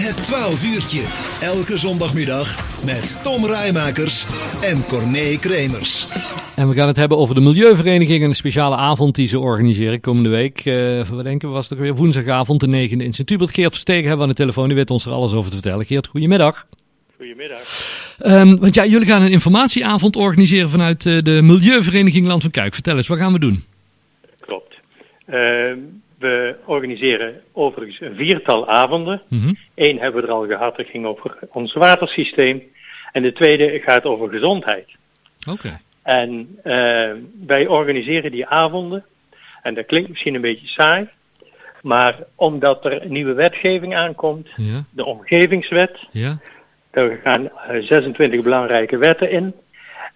Het 12 uurtje. Elke zondagmiddag met Tom Rijmakers en Corné Kremers. En we gaan het hebben over de Milieuvereniging en een speciale avond die ze organiseren komende week. Uh, we denken, was het ook weer woensdagavond, de 9e in Sint-Hubert. Geert Verstegen hebben we aan de telefoon, die weet ons er alles over te vertellen. Geert, goedemiddag. Goedemiddag. Um, want ja, jullie gaan een informatieavond organiseren vanuit uh, de Milieuvereniging Land van Kuik. Vertel eens, wat gaan we doen? Klopt. Uh, we organiseren overigens een viertal avonden. Mm -hmm. Eén hebben we er al gehad, dat ging over ons watersysteem. En de tweede gaat over gezondheid. Oké. Okay. En uh, wij organiseren die avonden. En dat klinkt misschien een beetje saai. Maar omdat er een nieuwe wetgeving aankomt, ja. de omgevingswet. Ja. Daar gaan uh, 26 belangrijke wetten in.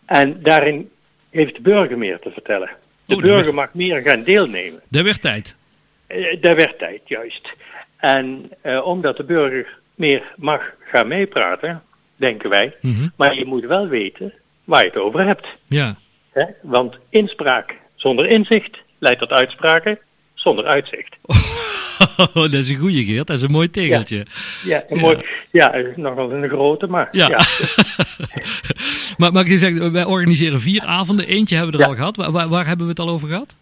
En daarin heeft de burger meer te vertellen. De Oh, burger mag meer gaan deelnemen. Daar werd tijd. Uh, daar werd tijd, juist. En uh, omdat de burger meer mag gaan meepraten, denken wij. Mm -hmm. Maar je moet wel weten waar je het over hebt. Ja. Hè? Want inspraak zonder inzicht leidt tot uitspraken zonder uitzicht. Oh, dat is een goede Geert, dat is een mooi tegeltje. Ja, ja, een mooi, ja. nogal een grote, maar ja. ja. maar, maar je zegt, wij organiseren vier avonden. Eentje hebben we er al gehad. Waar, waar, waar, hebben we het al over gehad?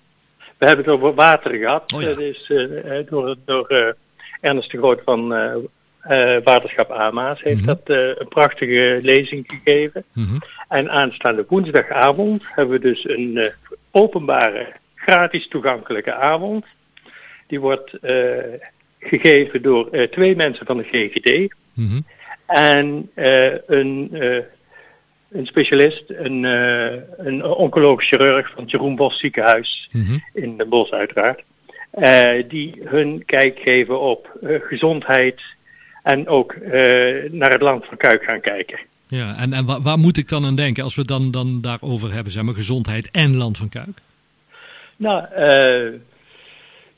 We hebben het over water gehad. Oh, ja. Dat is uh, door, door uh, Ernst de Groot van uh, Waterschap Amaas heeft mm -hmm. dat een prachtige lezing gegeven. Mm -hmm. En aanstaande woensdagavond hebben we dus een openbare, gratis toegankelijke avond. Die wordt gegeven door twee mensen van de GGD mm -hmm. en een, een specialist, een, een oncologisch chirurg van het Jeroen Bos ziekenhuis mm -hmm. in Den Bosch uiteraard. die hun kijk geven op gezondheid en ook naar het land van Kuik gaan kijken. Ja, en, en waar, waar, moet ik dan aan denken als we dan, dan daarover hebben, zeg maar, gezondheid en land van Kuik? Nou,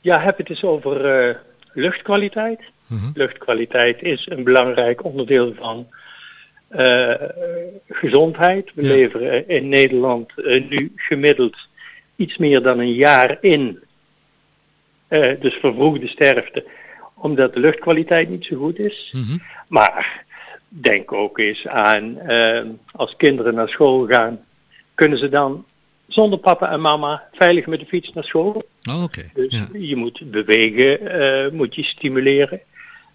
ja, heb het eens over uh, luchtkwaliteit. Mm -hmm. Luchtkwaliteit is een belangrijk onderdeel van uh, gezondheid. We Ja. leveren in Nederland uh, nu gemiddeld iets meer dan een jaar in. Uh, dus vervroegde sterfte, omdat de luchtkwaliteit niet zo goed is. Mm -hmm. Maar denk ook eens aan als kinderen naar school gaan, kunnen ze dan zonder papa en mama veilig met de fiets naar school. Oh, okay. Dus ja. je moet bewegen, uh, moet je stimuleren.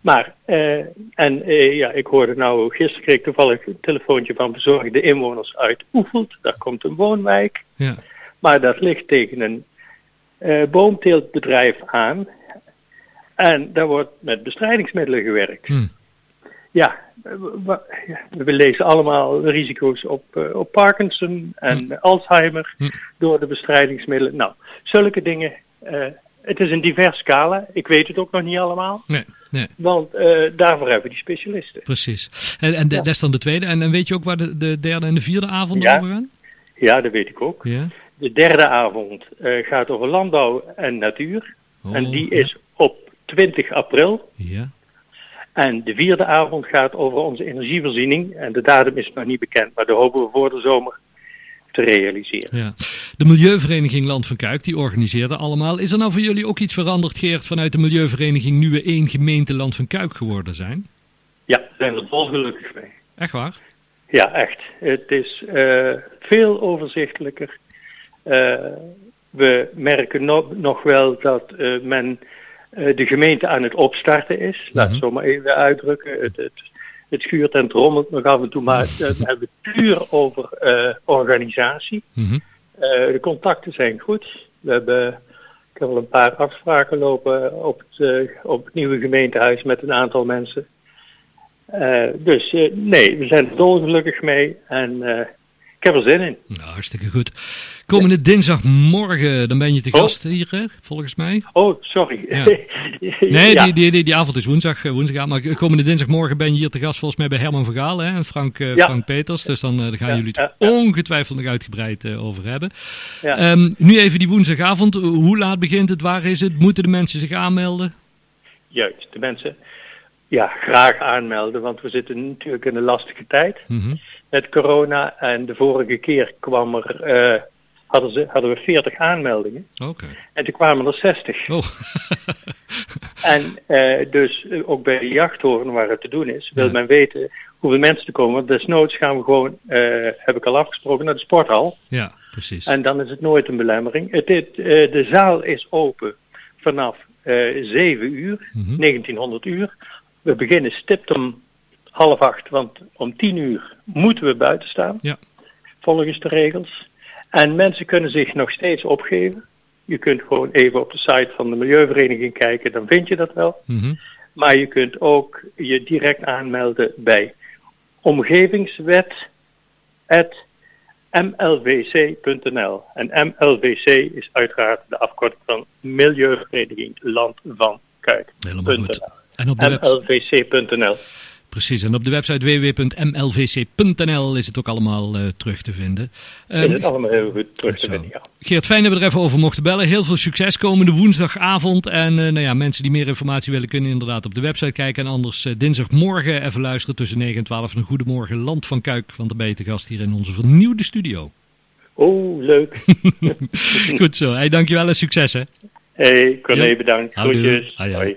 Maar, uh, en uh, ja, ik hoorde nou, gisteren kreeg ik toevallig een telefoontje van bezorgde inwoners uit Oefeld. Daar komt een woonwijk. Ja. Maar dat ligt tegen een boomteeltbedrijf aan. En daar wordt met bestrijdingsmiddelen gewerkt. Hm. Ja, we, we, lezen allemaal risico's op, op Parkinson en hm. Alzheimer hm. door de bestrijdingsmiddelen. Nou, zulke dingen. Het is een divers scala. Ik weet het ook nog niet allemaal. Nee, nee. Want uh, daarvoor hebben we die specialisten. Precies. En, en ja. dat is dan de tweede. En, en weet je ook waar de, de derde en de vierde avond ja. over gaan? Ja, dat weet ik ook. Ja. De derde avond gaat over landbouw en natuur. Oh, en die is op 20 april. Ja. En de vierde avond gaat over onze energievoorziening. En de datum is nog niet bekend, maar dat hopen we voor de zomer te realiseren. Ja. De Milieuvereniging Land van Kuik, die organiseerde allemaal. Is er nou voor jullie ook iets veranderd, Geert, vanuit de Milieuvereniging nu we één gemeente Land van Kuik geworden zijn? Ja, we zijn er dolgelukkig mee. Echt waar? Ja, echt. Het is uh, veel overzichtelijker. Uh, we merken no nog wel dat uh, men de gemeente aan het opstarten is. Laat het zo maar even uitdrukken. Het, het, het schuurt en trommelt nog af en toe, maar we hebben het puur over uh, organisatie. Mm -hmm. de contacten zijn goed. We hebben, ik heb al een paar afspraken lopen op het, op het nieuwe gemeentehuis met een aantal mensen. dus nee, we zijn er dolgelukkig mee en ik heb er zin in. Nou, hartstikke goed. Komende ja. dinsdagmorgen, dan ben je te gast oh. hier, hè, volgens mij. Oh, sorry. Ja. Nee, ja. die, die, die, die, avond is woensdag, woensdag. Maar komende dinsdagmorgen ben je hier te gast volgens mij bij Herman van Gaal hè, en Frank, ja. Frank Peters. Dus dan uh, gaan jullie het ongetwijfeld nog uitgebreid uh, over hebben. Um, nu even die woensdagavond. Hoe laat begint het? Waar is het? Moeten de mensen zich aanmelden? Juist, de mensen ja, graag aanmelden, want we zitten natuurlijk in een lastige tijd mm -hmm. Met corona. En de vorige keer kwam er uh, hadden, ze, hadden we 40 aanmeldingen. Oké. En toen kwamen er 60. Oh. en uh, dus ook bij de jachthoren waar het te doen is, wil men weten hoeveel mensen er komen. Want desnoods gaan we gewoon, uh, heb ik al afgesproken, naar de sporthal. Ja, precies. En dan is het nooit een belemmering. Het, uh, de zaal is open vanaf 7 uur, 1900 mhm. uur. We beginnen stipt om half acht, want om 10 uur moeten we buiten staan. Ja. Volgens de regels. En mensen kunnen zich nog steeds opgeven. Je kunt gewoon even op de site van de Milieuvereniging kijken, dan vind je dat wel. Mm Maar je kunt ook je direct aanmelden bij omgevingswet.mlwc.nl. En MLWC is uiteraard de afkorting van Milieuvereniging Land van Kuik. Helemaal goed. En op MLWC.nl. Precies, en op de website www.mlvc.nl is het ook allemaal uh, terug te vinden. Um, is het allemaal heel goed terug te vinden, ja. Geert, fijn dat we er even over mochten bellen. Heel veel succes komende woensdagavond. En uh, nou ja, mensen die meer informatie willen kunnen inderdaad op de website kijken. En anders uh, dinsdagmorgen even luisteren tussen 9 en 12. Een goedemorgen Land van Kuik, want dan ben je te gast hier in onze vernieuwde studio. Oh, leuk. goed zo. Hey, dankjewel en succes hè. Hey, Corné, bedankt. Groetjes. Hoi.